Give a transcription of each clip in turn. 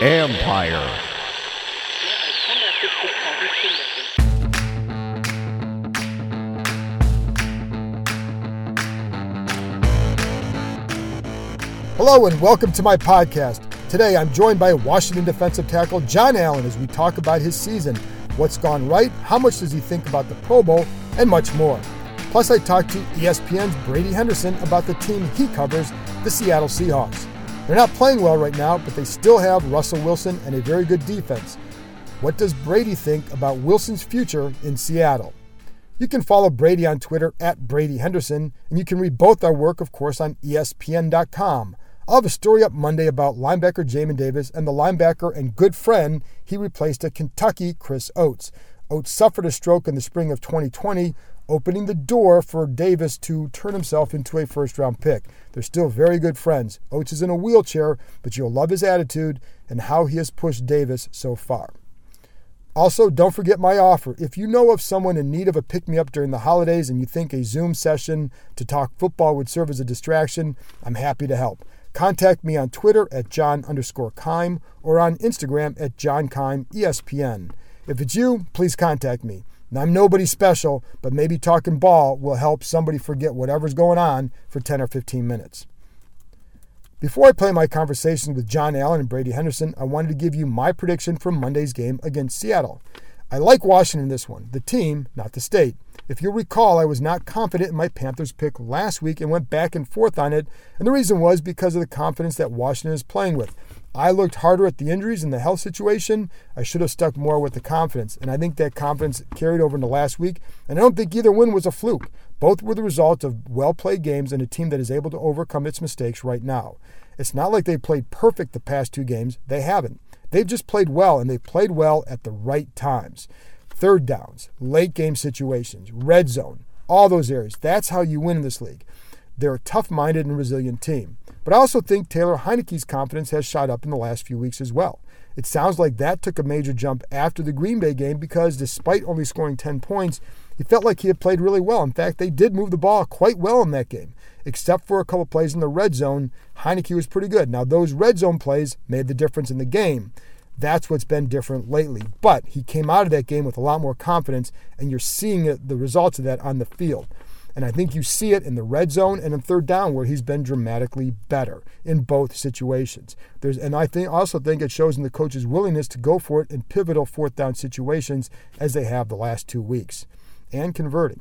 Empire. Hello and welcome to my podcast. Today I'm joined by Washington defensive tackle John Allen as we talk about his season, what's gone right, how much does he think about the Pro Bowl, and much more. Plus, I talked to ESPN's Brady Henderson about the team he covers, the Seattle Seahawks. They're not playing well right now, but they still have Russell Wilson and a very good defense. What does Brady think about Wilson's future in Seattle? You can follow Brady on Twitter at Brady Henderson, and you can read both our work, of course, on ESPN.com. I'll have a story up Monday about linebacker Jamin Davis and the linebacker and good friend he replaced at Kentucky, Chris Oates. Oates suffered a stroke in the spring of 2020, opening the door for Davis to turn himself into a first round pick. They're still very good friends. Oates is in a wheelchair, but you'll love his attitude and how he has pushed Davis so far. Also, don't forget my offer. If you know of someone in need of a pick me up during the holidays and you think a Zoom session to talk football would serve as a distraction, I'm happy to help. Contact me on Twitter at John underscore Keim or on Instagram at John Keim ESPN. If it's you, please contact me. Now, I'm nobody special, but maybe talking ball will help somebody forget whatever's going on for 10 or 15 minutes. Before I play my conversation with John Allen and Brady Henderson, I wanted to give you my prediction for Monday's game against Seattle. I like Washington in this one, the team, not the state. If you'll recall, I was not confident in my Panthers pick last week and went back and forth on it, and the reason was because of the confidence that Washington is playing with. I looked harder at the injuries and the health situation. I should have stuck more with the confidence, and I think that confidence carried over into last week. And I don't think either win was a fluke. Both were the result of well played games and a team that is able to overcome its mistakes right now. It's not like they played perfect the past two games, they haven't. They've just played well, and they've played well at the right times third downs, late game situations, red zone, all those areas. That's how you win in this league. They're a tough minded and resilient team. But I also think Taylor Heinicke's confidence has shot up in the last few weeks as well. It sounds like that took a major jump after the Green Bay game because despite only scoring 10 points, he felt like he had played really well. In fact, they did move the ball quite well in that game. Except for a couple plays in the red zone, Heinicke was pretty good. Now, those red zone plays made the difference in the game. That's what's been different lately. But he came out of that game with a lot more confidence, and you're seeing the results of that on the field. And I think you see it in the red zone and in third down where he's been dramatically better in both situations. There's, and I think also think it shows in the coach's willingness to go for it in pivotal fourth down situations as they have the last two weeks and converting.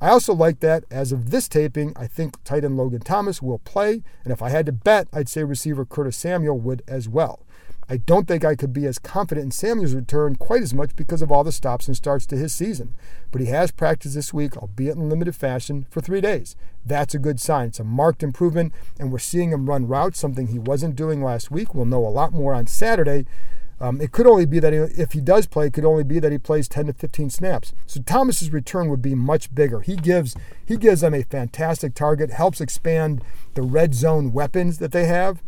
I also like that as of this taping, I think tight end Logan Thomas will play. And if I had to bet, I'd say receiver Curtis Samuel would as well. I don't think I could be as confident in Samuel's return quite as much because of all the stops and starts to his season. But he has practiced this week, albeit in limited fashion, for three days. That's a good sign. It's a marked improvement, and we're seeing him run routes, something he wasn't doing last week. We'll know a lot more on Saturday. Um, it could only be that he, if he does play, it could only be that he plays 10 to 15 snaps. So Thomas's return would be much bigger. He gives he gives them a fantastic target, helps expand the red zone weapons that they have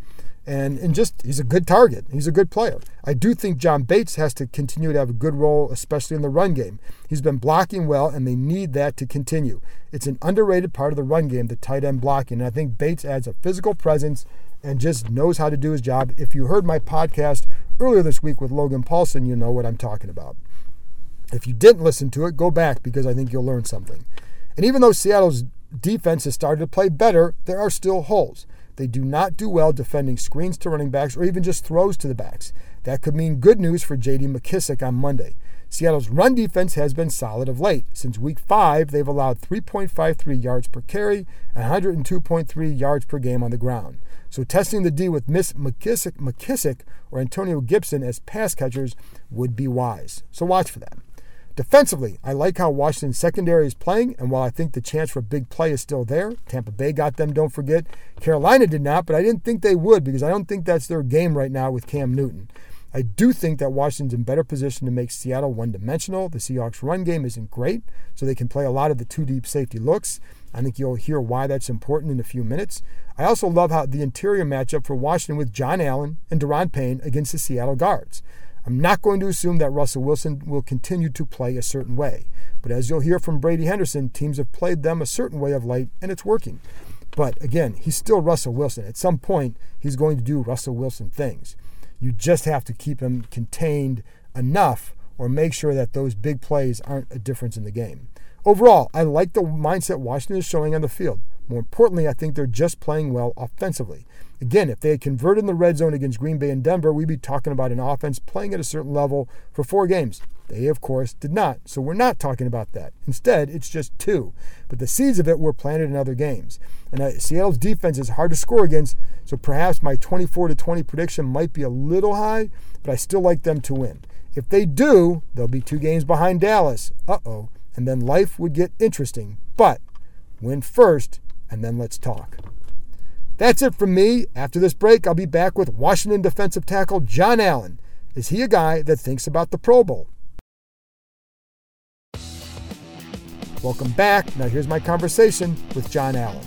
and and just he's a good target. He's a good player. I do think John Bates has to continue to have a good role, especially in the run game. He's been blocking well, and they need that to continue. It's an underrated part of the run game, the tight end blocking. And I think Bates adds a physical presence and just knows how to do his job. If you heard my podcast earlier this week with Logan Paulson, you know what I'm talking about. If you didn't listen to it, go back because I think you'll learn something. And even though Seattle's defense has started to play better, there are still holes. They do not do well defending screens to running backs or even just throws to the backs. That could mean good news for J.D. McKissic on Monday. Seattle's run defense has been solid of late. Since week five, they've allowed 3.53 yards per carry and 102.3 yards per game on the ground. So testing the D with Miss McKissick, McKissic or Antonio Gibson as pass catchers would be wise. So watch for that. Defensively, I like how Washington's secondary is playing, and while I think the chance for a big play is still there, Tampa Bay got them, don't forget. Carolina did not, but I didn't think they would because I don't think that's their game right now with Cam Newton. I do think that Washington's in better position to make Seattle one dimensional. The Seahawks' run game isn't great, so they can play a lot of the two deep safety looks. I think you'll hear why that's important in a few minutes. I also love how the interior matchup for Washington with John Allen and Daron Payne against the Seattle guards. I'm not going to assume that Russell Wilson will continue to play a certain way. But as you'll hear from Brady Henderson, teams have played them a certain way of late, and it's working. But again, he's still Russell Wilson. At some point, he's going to do Russell Wilson things. You just have to keep him contained enough or make sure that those big plays aren't a difference in the game. Overall, I like the mindset Washington is showing on the field. More importantly, I think they're just playing well offensively. Again, if they had converted in the red zone against Green Bay and Denver, we'd be talking about an offense playing at a certain level for four games. They, of course, did not. So we're not talking about that. Instead, it's just two. But the seeds of it were planted in other games. And uh, Seattle's defense is hard to score against, so perhaps my 24 to 20 prediction might be a little high, but I still like them to win. If they do, they'll be two games behind Dallas. Uh oh and then life would get interesting. But win first, and then let's talk. That's it from me. After this break, I'll be back with Washington defensive tackle John Allen. Is he a guy that thinks about the Pro Bowl? Welcome back. Now, here's my conversation with John Allen.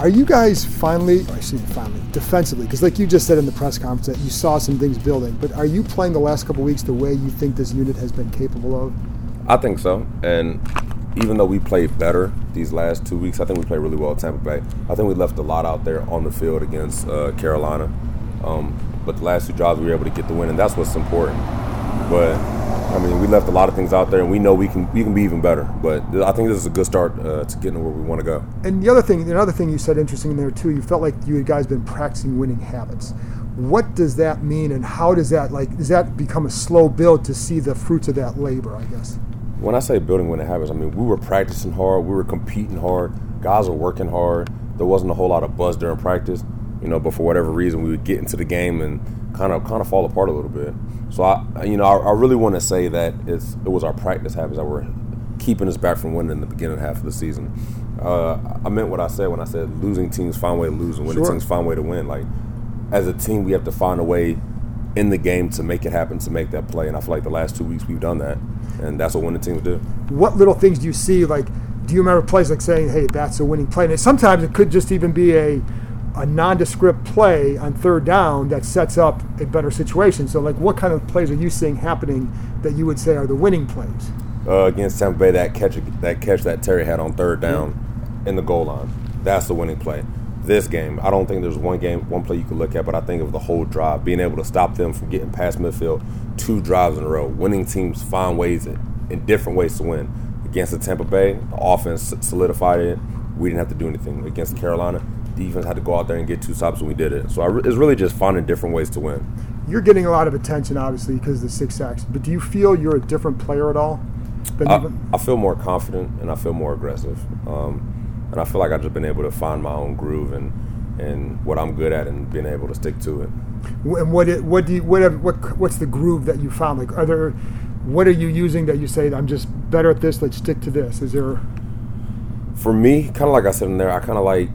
Are you guys finally, I see finally, defensively, because like you just said in the press conference that you saw some things building, but are you playing the last couple weeks the way you think this unit has been capable of? I think so. And even though we played better these last two weeks, I think we played really well at Tampa Bay. I think we left a lot out there on the field against uh, Carolina. Um, but the last two drives, we were able to get the win, and that's what's important. But I mean, we left a lot of things out there, and we know we can we can be even better. But I think this is a good start uh, to getting to where we want to go. And the other thing, another thing you said interesting in there too, you felt like you guys been practicing winning habits. What does that mean, and how does that like does that become a slow build to see the fruits of that labor? I guess. When I say building winning habits, I mean we were practicing hard, we were competing hard, guys were working hard. There wasn't a whole lot of buzz during practice, you know. But for whatever reason, we would get into the game and kind of kind of fall apart a little bit. So I, you know, I, I really want to say that it's it was our practice habits that were keeping us back from winning in the beginning half of the season. Uh, I meant what I said when I said losing teams find a way to lose and winning sure. teams find a way to win. Like as a team, we have to find a way in the game to make it happen, to make that play. And I feel like the last two weeks we've done that, and that's what winning teams do. What little things do you see? Like, do you remember plays like saying, "Hey, that's a winning play"? And sometimes it could just even be a a nondescript play on third down that sets up a better situation. So, like, what kind of plays are you seeing happening that you would say are the winning plays? Uh, against Tampa Bay, that catch, that catch that Terry had on third down in the goal line, that's the winning play this game, I don't think there's one game, one play you could look at, but I think of the whole drive, being able to stop them from getting past midfield two drives in a row. Winning teams find ways in, in different ways to win. Against the Tampa Bay, the offense solidified it. We didn't have to do anything. Against Carolina, defense had to go out there and get two stops, and we did it. So I, it's really just finding different ways to win. You're getting a lot of attention, obviously, because of the six sacks. But do you feel you're a different player at all? I, I, feel more confident and I feel more aggressive. Um, and I feel like I've just been able to find my own groove and and what I'm good at and being able to stick to it. And what it, what do you, what what what's the groove that you found? Like, are there what are you using that you say I'm just better at this? Let's stick to this. Is there? For me, kind of like I said in there, I kind of like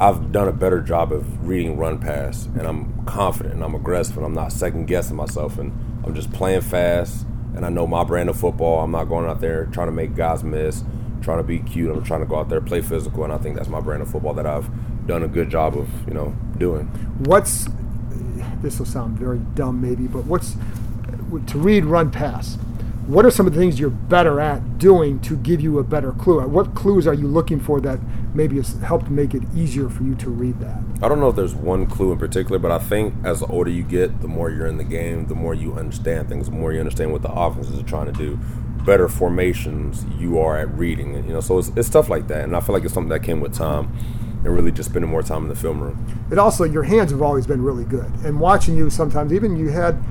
I've done a better job of reading run pass, and I'm confident and I'm aggressive and I'm not second guessing myself, and I'm just playing fast. And I know my brand of football. I'm not going out there trying to make guys miss trying to be cute. I'm trying to go out there, play physical, and I think that's my brand of football that I've done a good job of, you know, doing. What's this will sound very dumb, maybe, but what's to read, run, pass? What are some of the things you're better at doing to give you a better clue? What clues are you looking for that maybe has helped make it easier for you to read that? I don't know if there's one clue in particular, but I think as the older you get, the more you're in the game, the more you understand things, the more you understand what the offenses are trying to do better formations you are at reading. You know, so it's, it's stuff like that, and I feel like it's something that came with time and really just spending more time in the film room. It also your hands have always been really good, and watching you sometimes even you had.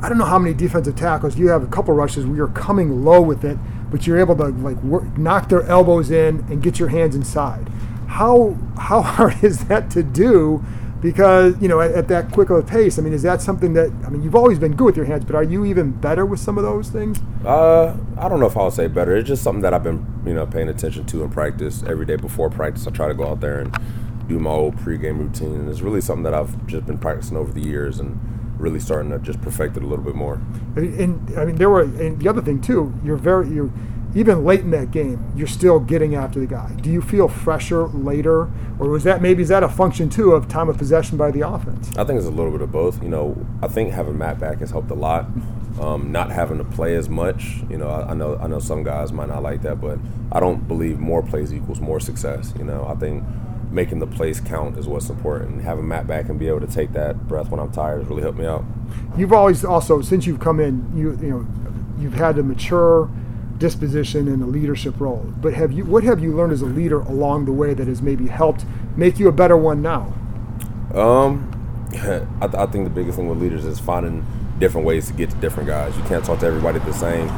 I don't know how many defensive tackles you have. A couple rushes where you're coming low with it, but you're able to like work, knock their elbows in and get your hands inside. How how hard is that to do? Because you know at, at, that quick of a pace. I mean, is that something that I mean you've always been good with your hands, but are you even better with some of those things? Uh, I don't know if I would say better. It's just something that I've been you know paying attention to in practice every day before practice. I try to go out there and do my old pregame routine, and it's really something that I've just been practicing over the years and really starting to just perfect it a little bit more. And, and I mean, there were and the other thing too. You're very you even late in that game, you're still getting after the guy. Do you feel fresher later, or was that maybe is that a function too of time of possession by the offense? I think it's a little bit of both. You know, I think having Matt back has helped a lot. um, not having to play as much. You know, I, I, know I know some guys might not like that, but I don't believe more plays equals more success. You know, I think making the plays count is what's important. Having Matt back and be able to take that breath when I'm tired has really helped me out. You've always also since you've come in, you you know, you've had to mature disposition in a leadership role. But have you what have you learned as a leader along the way that has maybe helped make you a better one now? Um, I, th- I think the biggest thing with leaders is finding different ways to get to different guys. You can't talk to everybody the same,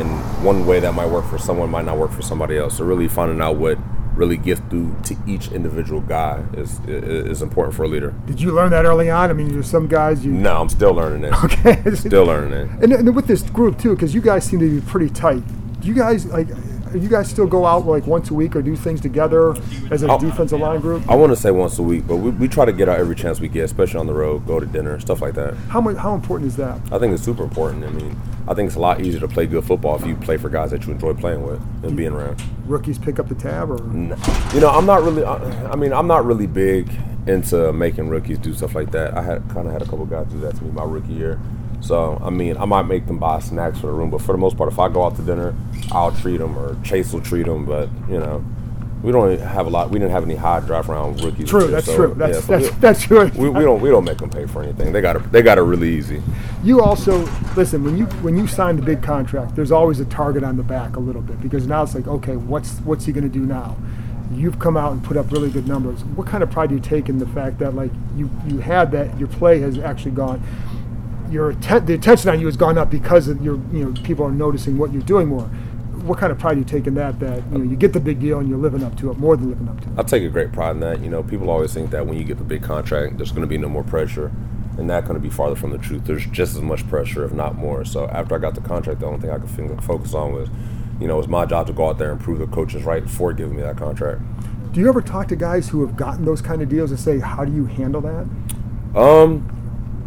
and one way that might work for someone might not work for somebody else. So really finding out what really gets through to each individual guy is is important for a leader. Did you learn that early on? I mean, there's some guys you. No, I'm still learning it. Okay. still learning it. And, and with this group too, because you guys seem to be pretty tight. Do you guys like? you guys still go out like once a week or do things together as a oh. defensive line group? I want to say once a week, but we, we try to get out every chance we get, especially on the road, go to dinner, stuff like that. How much? How important is that? I think it's super important. I mean, I think it's a lot easier to play good football if you play for guys that you enjoy playing with and being around. Rookies pick up the tab, or you know, I'm not really. I mean, I'm not really big into making rookies do stuff like that. I had kind of had a couple guys do that to me my rookie year. So, I mean, I might make them buy snacks for the room, but for the most part, if I go out to dinner, I'll treat them or Chase will treat them. But, you know, we don't have a lot. We didn't have any high draft round rookies. True, that's so, true. That's yeah, so that's, we, that's true. We, we, don't we don't make them pay for anything. They got it. They got it really easy. You also listen when you when you sign the big contract. There's always a target on the back a little bit because now it's like, okay, what's what's he going to do now? You've come out and put up really good numbers. What kind of pride do you take in the fact that like you you had that your play has actually gone your atten- the attention on you has gone up because of your you know people are noticing what you're doing more. What kind of pride do you take in that? That you know you get the big deal and you're living up to it more than living up to it. I take a great pride in that. You know, people always think that when you get the big contract, there's going to be no more pressure, and that's going to be farther from the truth. There's just as much pressure, if not more. So after I got the contract, the only thing I could focus on was, you know, it was my job to go out there and prove the coaches right before giving me that contract. Do you ever talk to guys who have gotten those kind of deals and say, how do you handle that? Um,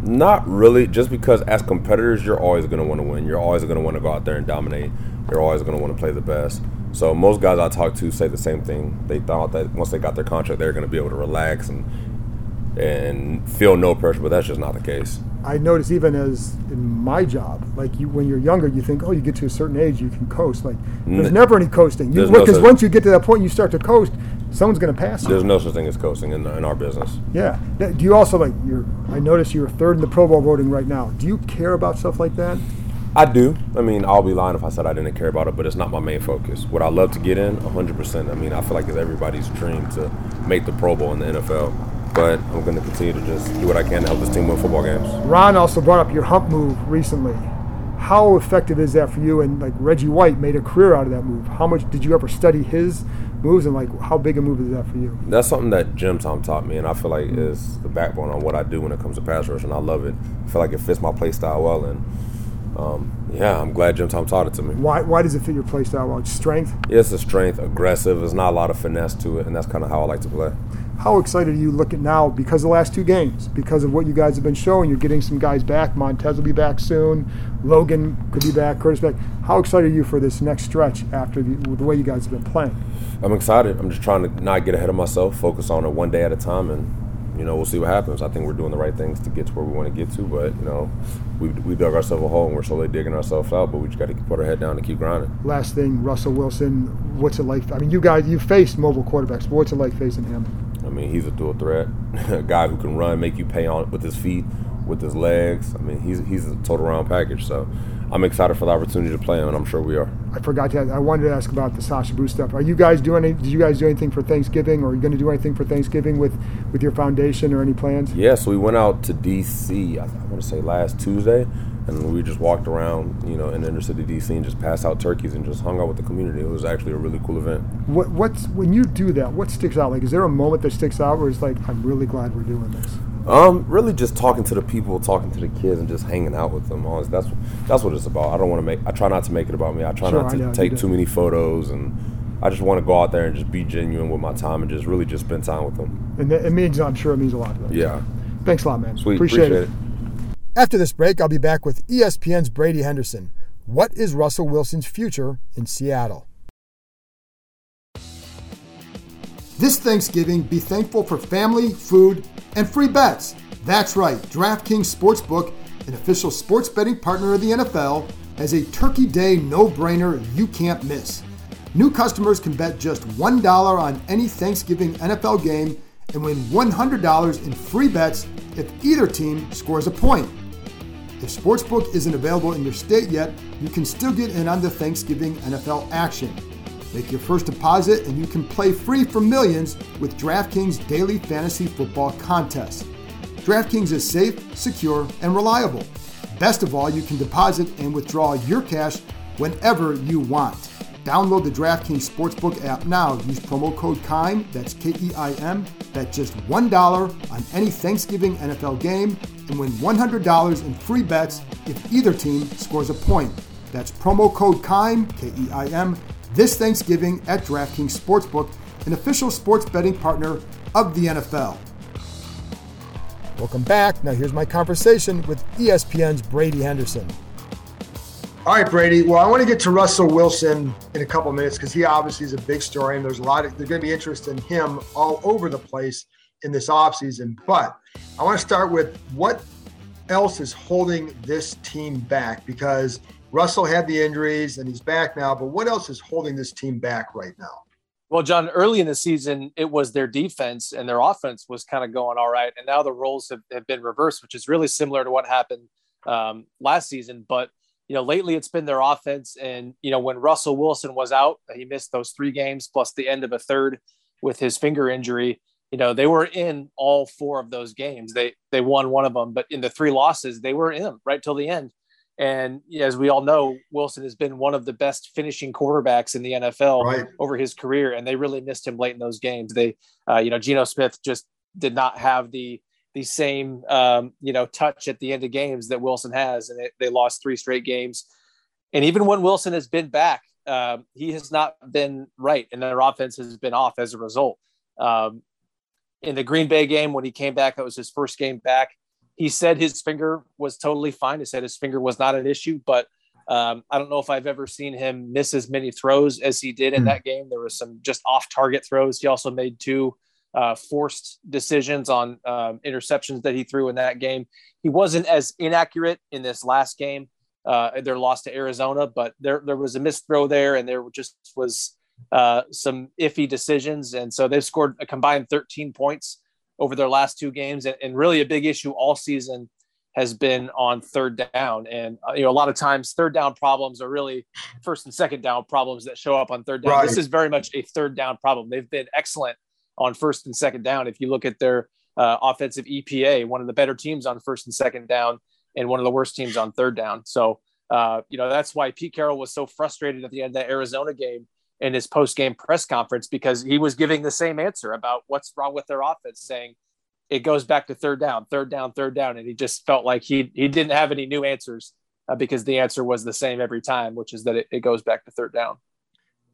not really, just because as competitors, you're always going to want to win. You're always going to want to go out there and dominate. You're always going to want to play the best. So most guys I talk to say the same thing. They thought that once they got their contract, they're going to be able to relax and and feel no pressure, but that's just not the case. I notice even as in my job, like you, when you're younger, you think, oh, you get to a certain age, you can coast. Like there's N- never any coasting. Because no once you get to that point, you start to coast, someone's going to pass you. There's no such thing as coasting in, in our business. Yeah. Do you also like? You're. I notice you're third in the Pro Bowl voting right now. Do you care about stuff like that? I do. I mean, I'll be lying if I said I didn't care about it, but it's not my main focus. Would I love to get in? 100%. I mean, I feel like it's everybody's dream to make the Pro Bowl in the NFL but I'm going to continue to just do what I can to help this team win football games. Ron also brought up your hump move recently. How effective is that for you? And like Reggie White made a career out of that move. How much did you ever study his moves, and like how big a move is that for you? That's something that Jim Tom taught me, and I feel like is the backbone on what I do when it comes to pass rush, and I love it. I feel like it fits my play style well, and um, yeah, I'm glad Jim Tom taught it to me. Why, why does it fit your play style well? Strength? Yeah, it's a strength, aggressive. There's not a lot of finesse to it, and that's kind of how I like to play how excited are you looking now because of the last two games, because of what you guys have been showing? You're getting some guys back. Montez will be back soon. Logan could be back. Curtis back. How excited are you for this next stretch after the, the way you guys have been playing? I'm excited. I'm just trying to not get ahead of myself, focus on it one day at a time, and you know we'll see what happens. I think we're doing the right things to get to where we want to get to, but you know we we dug ourselves a hole and we're slowly digging ourselves out. But we just got to put our head down and keep grinding. Last thing, Russell Wilson. What's it like? I mean, you guys you faced mobile quarterbacks. But what's it like facing him? I mean, he's a dual threat, a guy who can run, make you pay on with his feet, with his legs. I mean, he's he's a total round package. So I'm excited for the opportunity to play him, and I'm sure we are. I forgot to. Ask, I wanted to ask about the Sasha Boo stuff. Are you guys doing? Any, did you guys do anything for Thanksgiving, or are you going to do anything for Thanksgiving with with your foundation, or any plans? Yes, yeah, so we went out to D.C. I, I want to say last Tuesday and we just walked around, you know, in inner city DC and just passed out turkeys and just hung out with the community. It was actually a really cool event. What what's when you do that? What sticks out? Like, is there a moment that sticks out where it's like, I'm really glad we're doing this? Um, really just talking to the people, talking to the kids, and just hanging out with them. Honestly, that's that's what it's about. I don't want to make. I try not to make it about me. I try sure, not to take too many photos, and I just want to go out there and just be genuine with my time and just really just spend time with them. And it means, I'm sure, it means a lot to them. Yeah. Thanks a lot, man. Sweet. Appreciate, Appreciate it. it. After this break, I'll be back with ESPN's Brady Henderson. What is Russell Wilson's future in Seattle? This Thanksgiving, be thankful for family, food, and free bets. That's right, DraftKings Sportsbook an official sports betting partner of the NFL, has a Turkey Day no brainer you can't miss. New customers can bet just $1 on any Thanksgiving NFL game and win $100 in free bets if either team scores a point. If Sportsbook isn't available in your state yet, you can still get in on the Thanksgiving NFL action. Make your first deposit and you can play free for millions with DraftKings Daily Fantasy Football Contest. DraftKings is safe, secure, and reliable. Best of all, you can deposit and withdraw your cash whenever you want. Download the DraftKings Sportsbook app now. Use promo code KEIM, that's K E I M, bet just $1 on any Thanksgiving NFL game and win $100 in free bets if either team scores a point. That's promo code KEIM, K E I M, this Thanksgiving at DraftKings Sportsbook, an official sports betting partner of the NFL. Welcome back. Now, here's my conversation with ESPN's Brady Henderson. All right, Brady. Well, I want to get to Russell Wilson in a couple minutes because he obviously is a big story, and there's a lot of there's going to be interest in him all over the place in this offseason. But I want to start with what else is holding this team back because Russell had the injuries and he's back now, but what else is holding this team back right now? Well, John, early in the season, it was their defense and their offense was kind of going all right. And now the roles have, have been reversed, which is really similar to what happened um, last season. But you know, lately it's been their offense. And, you know, when Russell Wilson was out, he missed those three games plus the end of a third with his finger injury. You know, they were in all four of those games. They they won one of them, but in the three losses, they were in right till the end. And as we all know, Wilson has been one of the best finishing quarterbacks in the NFL right. over his career, and they really missed him late in those games. They, uh, you know, Geno Smith just did not have the the same um, you know touch at the end of games that Wilson has, and it, they lost three straight games. And even when Wilson has been back, uh, he has not been right, and their offense has been off as a result. Um, in the Green Bay game, when he came back, that was his first game back. He said his finger was totally fine. He said his finger was not an issue, but um, I don't know if I've ever seen him miss as many throws as he did in mm. that game. There was some just off target throws. He also made two uh, forced decisions on um, interceptions that he threw in that game. He wasn't as inaccurate in this last game. Uh, their loss to Arizona, but there there was a missed throw there, and there just was uh, some iffy decisions, and so they've scored a combined 13 points over their last two games, and, and really a big issue all season has been on third down. And uh, you know, a lot of times third down problems are really first and second down problems that show up on third down. Right. This is very much a third down problem. They've been excellent on first and second down. If you look at their uh, offensive EPA, one of the better teams on first and second down, and one of the worst teams on third down. So, uh, you know, that's why Pete Carroll was so frustrated at the end of that Arizona game in his post game press conference because he was giving the same answer about what's wrong with their offense, saying it goes back to third down, third down, third down. And he just felt like he, he didn't have any new answers uh, because the answer was the same every time, which is that it, it goes back to third down.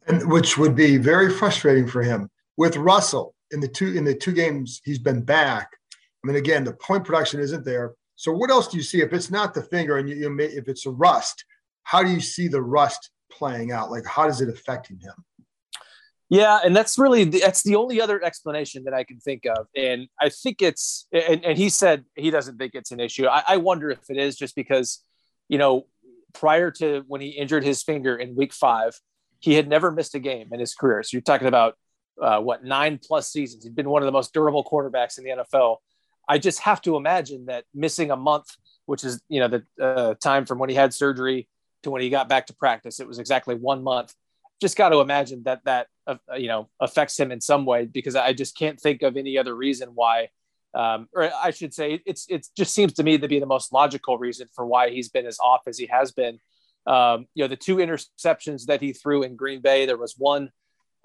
And which would be very frustrating for him with Russell in the two in the two games he's been back. I mean, again, the point production isn't there. So what else do you see if it's not the finger and you, you may, if it's a rust? How do you see the rust playing out? Like, how does it affecting him? Yeah, and that's really that's the only other explanation that I can think of, and I think it's and, and he said he doesn't think it's an issue. I, I wonder if it is just because, you know, prior to when he injured his finger in week five, he had never missed a game in his career. So you're talking about uh, what nine plus seasons. He's been one of the most durable quarterbacks in the NFL. I just have to imagine that missing a month, which is you know the uh, time from when he had surgery to when he got back to practice, it was exactly one month. Just got to imagine that that uh, you know affects him in some way because I just can't think of any other reason why. Um, or I should say, it's it just seems to me to be the most logical reason for why he's been as off as he has been. Um, you know, the two interceptions that he threw in Green Bay, there was one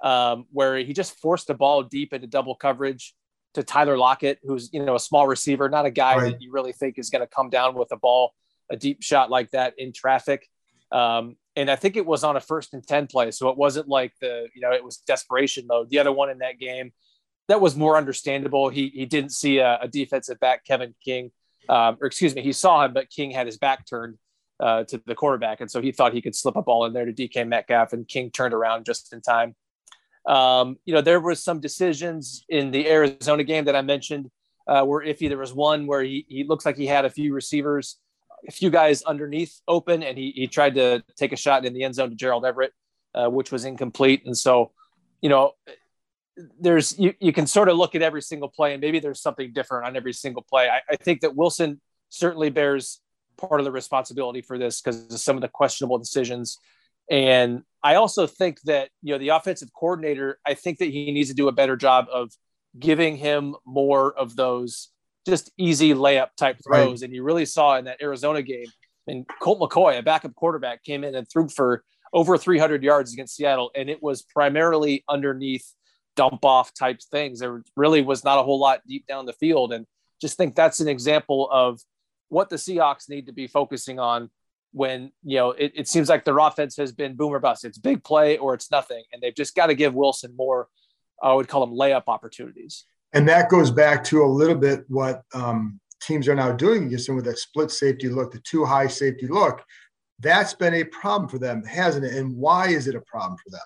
um, where he just forced the ball deep into double coverage to Tyler Lockett, who's you know a small receiver, not a guy right. that you really think is going to come down with a ball, a deep shot like that in traffic. Um, and I think it was on a first and ten play, so it wasn't like the you know it was desperation mode. The other one in that game, that was more understandable. He he didn't see a, a defensive back, Kevin King, um, or excuse me, he saw him, but King had his back turned uh, to the quarterback, and so he thought he could slip a ball in there to DK Metcalf, and King turned around just in time. Um, you know, there were some decisions in the Arizona game that I mentioned uh, were iffy. There was one where he, he looks like he had a few receivers a few guys underneath open, and he he tried to take a shot in the end zone to Gerald Everett, uh, which was incomplete. And so, you know, there's you, you can sort of look at every single play, and maybe there's something different on every single play. I, I think that Wilson certainly bears part of the responsibility for this because of some of the questionable decisions. And I also think that you know the offensive coordinator. I think that he needs to do a better job of giving him more of those just easy layup type throws. Right. And you really saw in that Arizona game, and Colt McCoy, a backup quarterback, came in and threw for over 300 yards against Seattle, and it was primarily underneath dump off type things. There really was not a whole lot deep down the field, and just think that's an example of what the Seahawks need to be focusing on when you know it, it seems like their offense has been boomer bust. It's big play or it's nothing, and they've just got to give Wilson more. I would call them layup opportunities. And that goes back to a little bit what um, teams are now doing against him with that split safety look, the too high safety look. That's been a problem for them, hasn't it? And why is it a problem for them?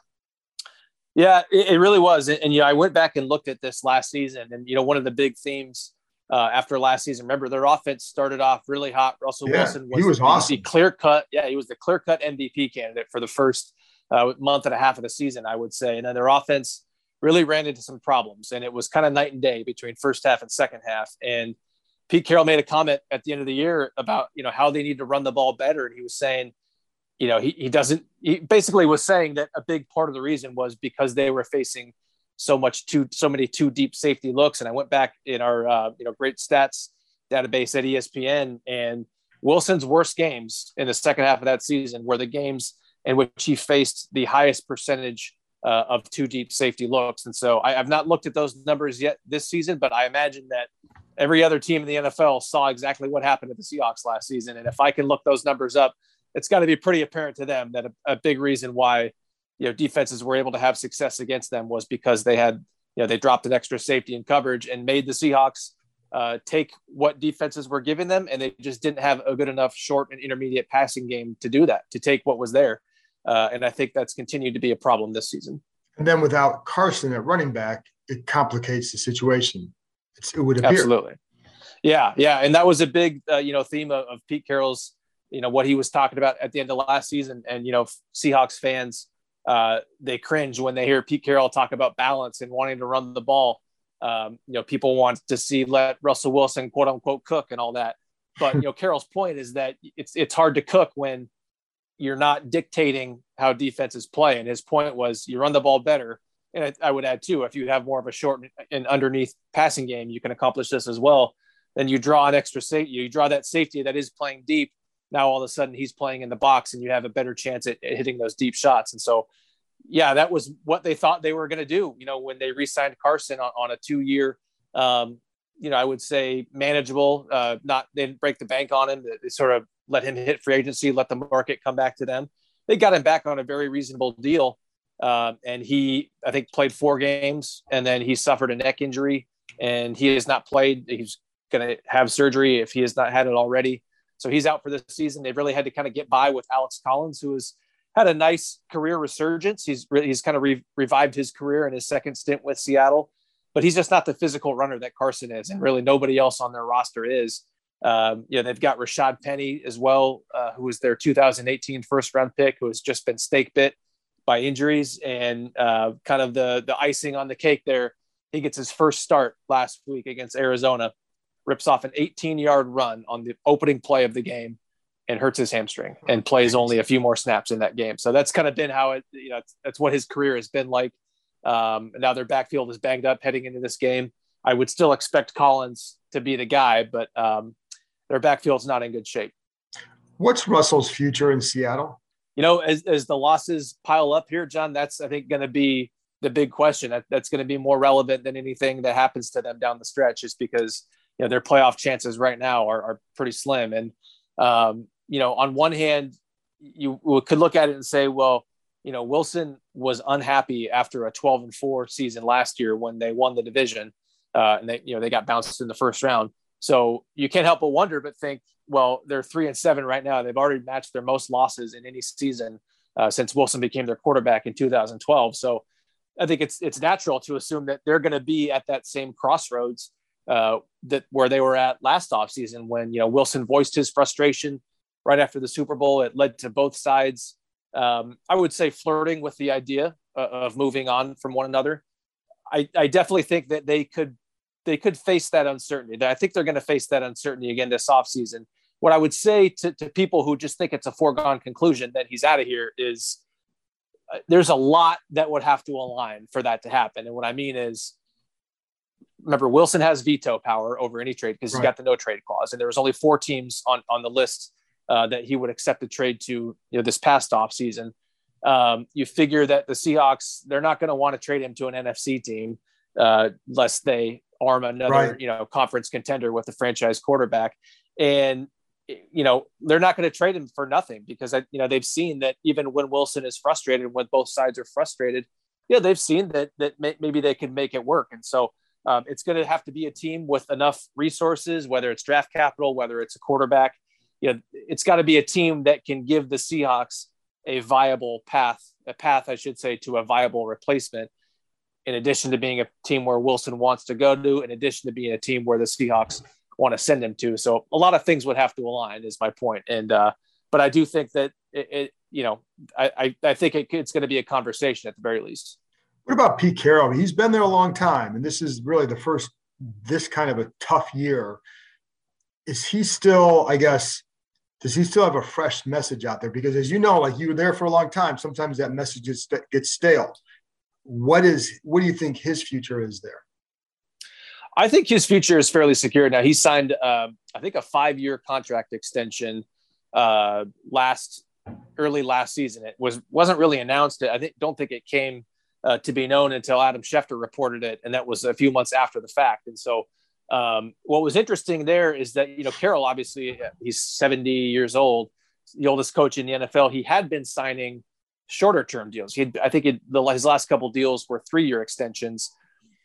Yeah, it, it really was. And, and, you know, I went back and looked at this last season, and you know, one of the big themes uh, after last season. Remember, their offense started off really hot. Russell yeah, Wilson was, he was awesome. clear cut. Yeah, he was the clear cut MVP candidate for the first uh, month and a half of the season, I would say. And then their offense really ran into some problems, and it was kind of night and day between first half and second half. And Pete Carroll made a comment at the end of the year about you know how they need to run the ball better, and he was saying, you know, he, he doesn't. He basically was saying that a big part of the reason was because they were facing so much too so many too deep safety looks. And I went back in our uh, you know great stats database at ESPN, and Wilson's worst games in the second half of that season were the games in which he faced the highest percentage uh, of two deep safety looks. And so I, have not looked at those numbers yet this season, but I imagine that every other team in the NFL saw exactly what happened to the Seahawks last season. And if I can look those numbers up, it's got to be pretty apparent to them that a, a, big reason why you know defenses were able to have success against them was because they had you know they dropped an extra safety and coverage and made the Seahawks uh, take what defenses were giving them, and they just didn't have a good enough short and intermediate passing game to do that to take what was there. Uh, and I think that's continued to be a problem this season. And then without Carson at running back, it complicates the situation. It's, it would appear. Absolutely. Yeah, yeah, and that was a big, uh, you know, theme of, of, Pete Carroll's, you know, what he was talking about at the end of last season. And you know, Seahawks fans, uh, they cringe when they hear Pete Carroll talk about balance and wanting to run the ball. Um, you know, people want to see let Russell Wilson quote unquote cook and all that. But you know, Carroll's point is that it's it's hard to cook when you're not dictating how defenses play. And his point was you run the ball better. And I, I would add too, if you have more of a short and underneath passing game, you can accomplish this as well. Then you draw an extra safety. You draw that safety that is playing deep. Now all of a sudden he's playing in the box, and you have a better chance at, at hitting those deep shots. And so, yeah, that was what they thought they were going to do. You know, when they re-signed Carson on, on a two-year, um, you know, I would say manageable. Uh, not they didn't break the bank on him. They, sort of let him hit free agency, let the market come back to them. They got him back on a very reasonable deal. Uh, and he, I think, played four games and then he suffered a neck injury and he has not played. He's going to have surgery if he has not had it already. So he's out for this season. They've really had to kind of get by with Alex Collins, who has had a nice career resurgence. He's really, he's kind of re- revived his career in his second stint with Seattle, but he's just not the physical runner that Carson is, and really nobody else on their roster is. Um, you know, they've got Rashad Penny as well, uh, who was their 2018 first round pick, who has just been stake bit by injuries and uh, kind of the the icing on the cake there. He gets his first start last week against Arizona, rips off an 18 yard run on the opening play of the game and hurts his hamstring and plays only a few more snaps in that game. So that's kind of been how it, you know, that's what his career has been like. Um, now their backfield is banged up heading into this game. I would still expect Collins to be the guy, but um, their backfield's not in good shape. What's Russell's future in Seattle? You know, as, as the losses pile up here, John, that's I think going to be the big question. That, that's going to be more relevant than anything that happens to them down the stretch, just because you know their playoff chances right now are, are pretty slim. And um, you know, on one hand, you could look at it and say, well, you know, Wilson was unhappy after a 12 and four season last year when they won the division, uh, and they you know they got bounced in the first round. So you can't help but wonder, but think, well, they're three and seven right now. They've already matched their most losses in any season uh, since Wilson became their quarterback in 2012. So I think it's it's natural to assume that they're going to be at that same crossroads. Uh, that where they were at last offseason when you know Wilson voiced his frustration right after the Super Bowl. It led to both sides, um, I would say, flirting with the idea uh, of moving on from one another. I, I definitely think that they could they could face that uncertainty. I think they're going to face that uncertainty again this offseason. What I would say to, to people who just think it's a foregone conclusion that he's out of here is uh, there's a lot that would have to align for that to happen. And what I mean is remember Wilson has veto power over any trade because right. he's got the no trade clause, and there was only four teams on on the list uh, that he would accept a trade to. You know, this past off season, um, you figure that the Seahawks they're not going to want to trade him to an NFC team uh, lest they arm another right. you know conference contender with a franchise quarterback, and you know they're not going to trade him for nothing because you know they've seen that even when Wilson is frustrated, when both sides are frustrated, yeah, they've seen that that may, maybe they can make it work, and so um, it's going to have to be a team with enough resources, whether it's draft capital, whether it's a quarterback. You know, it's got to be a team that can give the Seahawks a viable path, a path, I should say, to a viable replacement. In addition to being a team where Wilson wants to go to, in addition to being a team where the Seahawks want to send him to. So a lot of things would have to align, is my point. And uh, but I do think that it, it you know, I I, I think it, it's going to be a conversation at the very least. What about Pete Carroll? He's been there a long time, and this is really the first this kind of a tough year. Is he still, I guess, does he still have a fresh message out there? Because as you know, like you were there for a long time, sometimes that message gets stale. What is what do you think his future is there? I think his future is fairly secure now. He signed, uh, I think, a five-year contract extension uh, last early last season. It was wasn't really announced. I think don't think it came uh, to be known until Adam Schefter reported it, and that was a few months after the fact. And so, um, what was interesting there is that you know Carroll, obviously, he's 70 years old, the oldest coach in the NFL. He had been signing shorter term deals. He, had, I think, it, the, his last couple deals were three year extensions,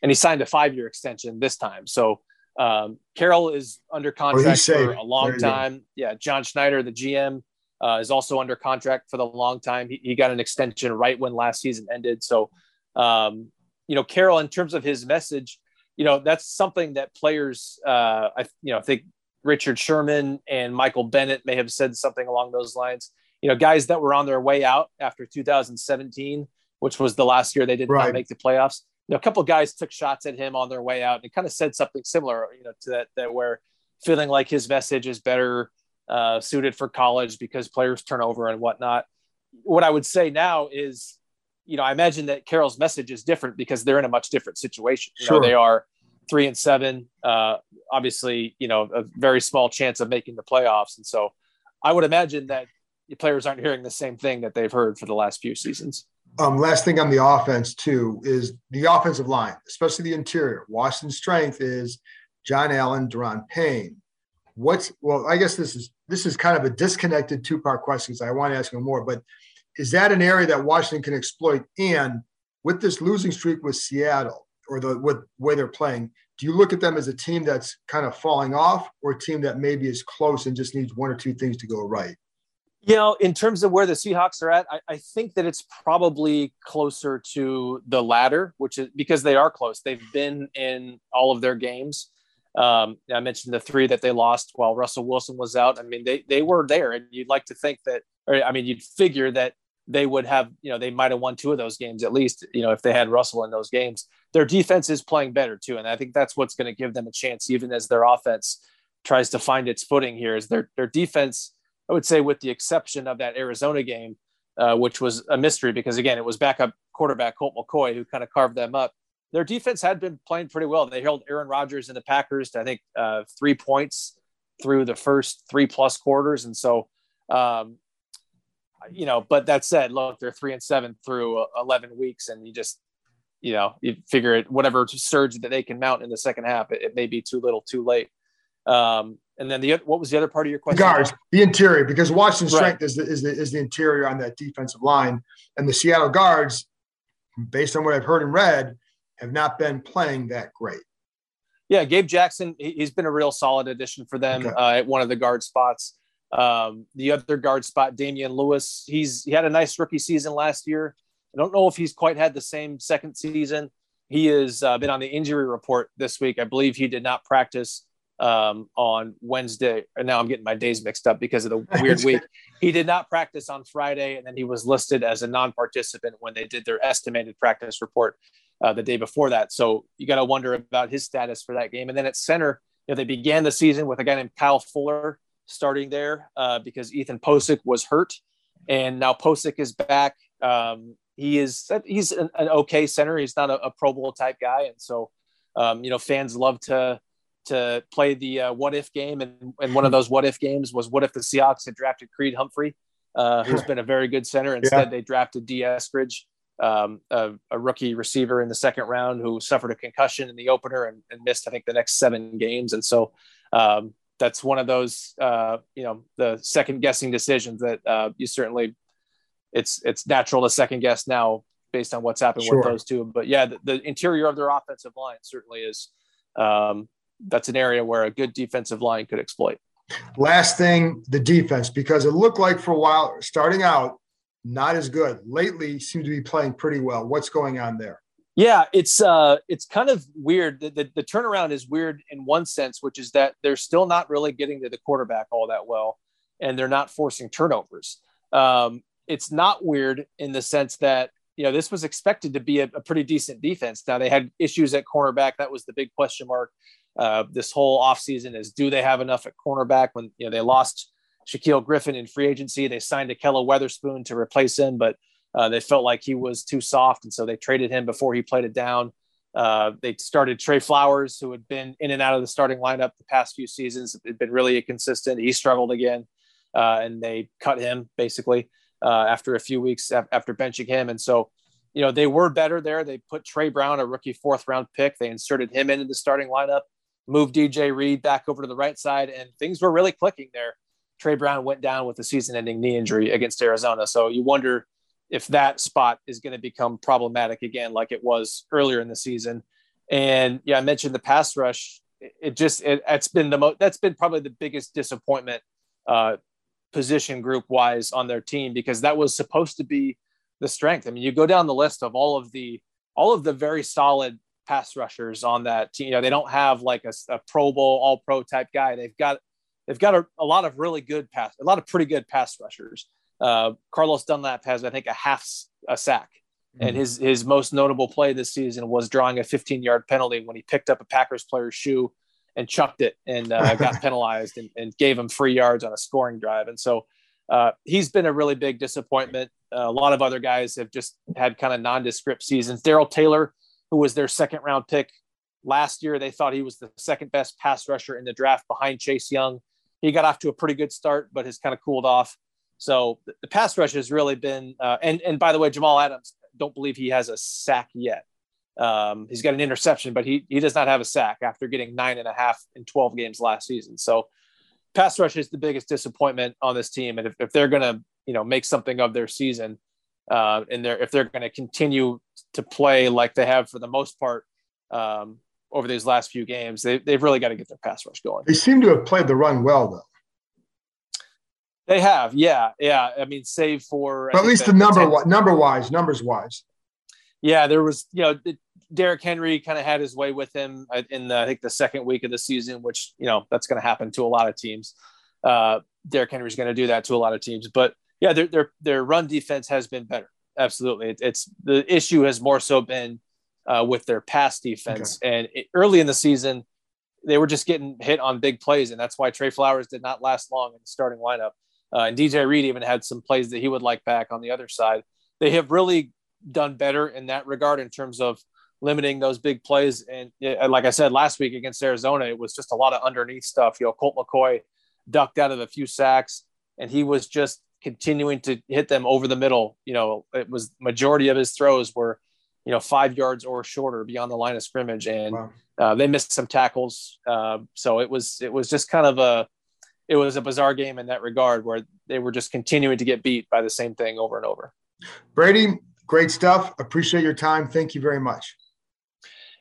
and he signed a five year extension this time. So. Um, Carroll is under contract for a long time. Yeah, John Schneider, the GM, uh, is also under contract for the long time. He, he, got an extension right when last season ended. So, um, you know, Carroll, in terms of his message, you know, that's something that players, uh, I, you know, I think Richard Sherman and Michael Bennett may have said something along those lines. You know, guys that were on their way out after 2017, which was the last year they did right. not make the playoffs. You know, a couple of guys took shots at him on their way out and kind of said something similar, you know, to that, that where feeling like his message is better uh, suited for college because players turn over and whatnot. What I would say now is, you know, I imagine that Carroll's message is different because they're in a much different situation. You sure. know, they are three and seven. Uh, obviously, you know, a very small chance of making the playoffs, and so I would imagine that the players aren't hearing the same thing that they've heard for the last few seasons. Um, last thing on the offense too is the offensive line, especially the interior. Washington's strength is John Allen, Daron Payne what's well i guess this is this is kind of a disconnected two part question because i want to ask you more but is that an area that washington can exploit? And with this losing streak with seattle or the with way they're playing do you look at them as a team that's kind of falling off or a team that maybe is close and just needs one or two things to go right? You know in terms of where the seahawks are at i, I think that it's probably closer to the latter which is because they are close. They've been in all of their games um, I mentioned the three that they lost while Russell Wilson was out. I mean, they they were there, and you'd like to think that, or I mean, you'd figure that they would have, you know, they might have won two of those games at least, you know, if they had Russell in those games. Their defense is playing better too, and I think that's what's going to give them a chance, even as their offense tries to find its footing here. Is their their defense? I would say, with the exception of that Arizona game, uh, which was a mystery because again, it was backup quarterback Colt McCoy who kind of carved them up their defense had been playing pretty well. They held Aaron Rodgers and the Packers to I think uh, three points through the first three plus quarters, and so um, you know. But that said, look, they're three and seven through eleven weeks, and you just you know you figure it whatever surge that they can mount in the second half, it, it may be too little, too late. Um, and then the what was the other part of your question? Guards, the interior, because Washington's right. strength is the, is the is the interior on that defensive line, and the Seattle guards, based on what I've heard and read, have not been playing that great. Yeah, Gabe Jackson, he's been a real solid addition for them okay. uh, at one of the guard spots. Um, the other guard spot, Damien Lewis, he's he had a nice rookie season last year. I don't know if he's quite had the same second season. he has uh, been on the injury report this week. I believe he did not practice um, on Wednesday. And now I'm getting my days mixed up because of the weird week. He did not practice on Friday, and then he was listed as a non-participant when they did their estimated practice report uh, the day before that. So you got to wonder about his status for that game. And then at center, you know, they began the season with a guy named Kyle Fuller starting there uh, because Ethan Pocic was hurt, and now Pocic is back. Um, he is he's an, an, okay center. He's not a, a Pro Bowl type guy, and so um, you know fans love to to play the uh, what if game. And, and one of those what if games was what if the Seahawks had drafted Creed Humphrey, uh, who's been a very good center. Instead, yeah. they drafted Dee Eskridge, um, a, a, rookie receiver in the second round who suffered a concussion in the opener and, and missed, I think, the next seven games. And so um, that's one of those, uh, you know, the second guessing decisions that uh, you certainly, it's it's natural to second guess now based on what's happened sure. with those two. But yeah, the, the, interior of their offensive line certainly is um, that's an area where a good defensive line could exploit. Last thing, the defense, because it looked like for a while, starting out, not as good. Lately, seem to be playing pretty well. What's going on there? Yeah, it's uh, it's kind of weird. The, the, the turnaround is weird in one sense, which is that they're still not really getting to the quarterback all that well, and they're not forcing turnovers. Um, it's not weird in the sense that you know this was expected to be a, a pretty decent defense. Now they had issues at cornerback. That was the big question mark uh, this whole offseason is do they have enough at cornerback when you know they lost Shaquill Griffin in free agency. They signed Ahkello Witherspoon to replace him, but uh, they felt like he was too soft, and so they traded him before he played it down. Uh, they started Tre Flowers, who had been in and out of the starting lineup the past few seasons, had been really inconsistent. He struggled again, uh, and they cut him basically uh, after a few weeks after benching him. And so, you know, they were better there. They put Tre Brown, a rookie fourth round pick, they inserted him into the starting lineup moved DJ Reed back over to the right side, and things were really clicking there. Tre Brown went down with a season ending knee injury against Arizona. So you wonder if that spot is going to become problematic again, like it was earlier in the season. And yeah, I mentioned the pass rush. It just, it, has been the most, that's been probably the biggest disappointment uh, position group wise on their team because that was supposed to be the strength. I mean, you go down the list of all of the, all of the very solid pass rushers on that team. You know, they don't have like a, a Pro Bowl, All Pro type guy. They've got they've got a, a, lot of really good pass, a lot of pretty good pass rushers. Uh, Carlos Dunlap has, I think, a half a sack, mm-hmm. and his his most notable play this season was drawing a 15 yard penalty when he picked up a Packers player's shoe and chucked it and uh, got penalized and, and, gave him free yards on a scoring drive. And so uh, he's been a really big disappointment. Uh, a lot of other guys have just had kind of nondescript seasons. Darrell Taylor who was their second round pick last year. They thought he was the second best pass rusher in the draft behind Chase Young. He got off to a pretty good start, but has kind of cooled off. So the pass rush has really been, uh, and and by the way, Jamal Adams, don't believe he has a sack yet. Um, he's got an interception, but he he does not have a sack after getting nine and a half in 12 games last season. So pass rush is the biggest disappointment on this team, and if, if they're going to you know make something of their season, uh, and they're if they're going to continue to play like they have for the most part um, over these last few games, they, they've really got to get their pass rush going. They seem to have played the run well, though. They have, yeah, yeah. I mean, save for at least the number one number wise, numbers wise. Yeah, there was, you know, Derrick Henry kind of had his way with him uh, in the, I think the second week of the season, which you know that's going to happen to a lot of teams. Uh, Derrick Henry's going to do that to a lot of teams, but yeah, their their their run defense has been better. Absolutely, it, it's the issue has more so been uh, with their pass defense. Okay. And it, early in the season, they were just getting hit on big plays, and that's why Tre Flowers did not last long in the starting lineup. Uh, and DJ Reed even had some plays that he would like back on the other side. They have really done better in that regard in terms of limiting those big plays. And like I said last week against Arizona, it was just a lot of underneath stuff. You know, Colt McCoy ducked out of a few sacks, and he was just continuing to hit them over the middle. You know, it was majority of his throws were, you know, five yards or shorter beyond the line of scrimmage, and wow. uh, they missed some tackles. Uh, so it was it was just kind of a it was a bizarre game in that regard where they were just continuing to get beat by the same thing over and over. Brady, great stuff. Appreciate your time. Thank you very much.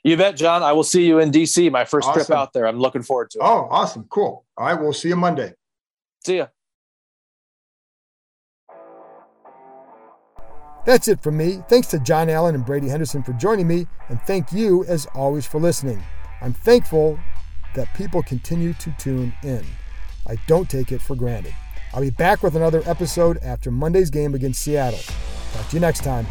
You bet, John. I will see you in DC. My first awesome. trip out there. I'm looking forward to it. Oh, awesome. Cool. All right. We'll see you Monday. See ya. That's it from me. Thanks to John Allen and Brady Henderson for joining me, and thank you, as always, for listening. I'm thankful that people continue to tune in. I don't take it for granted. I'll be back with another episode after Monday's game against Seattle. Talk to you next time.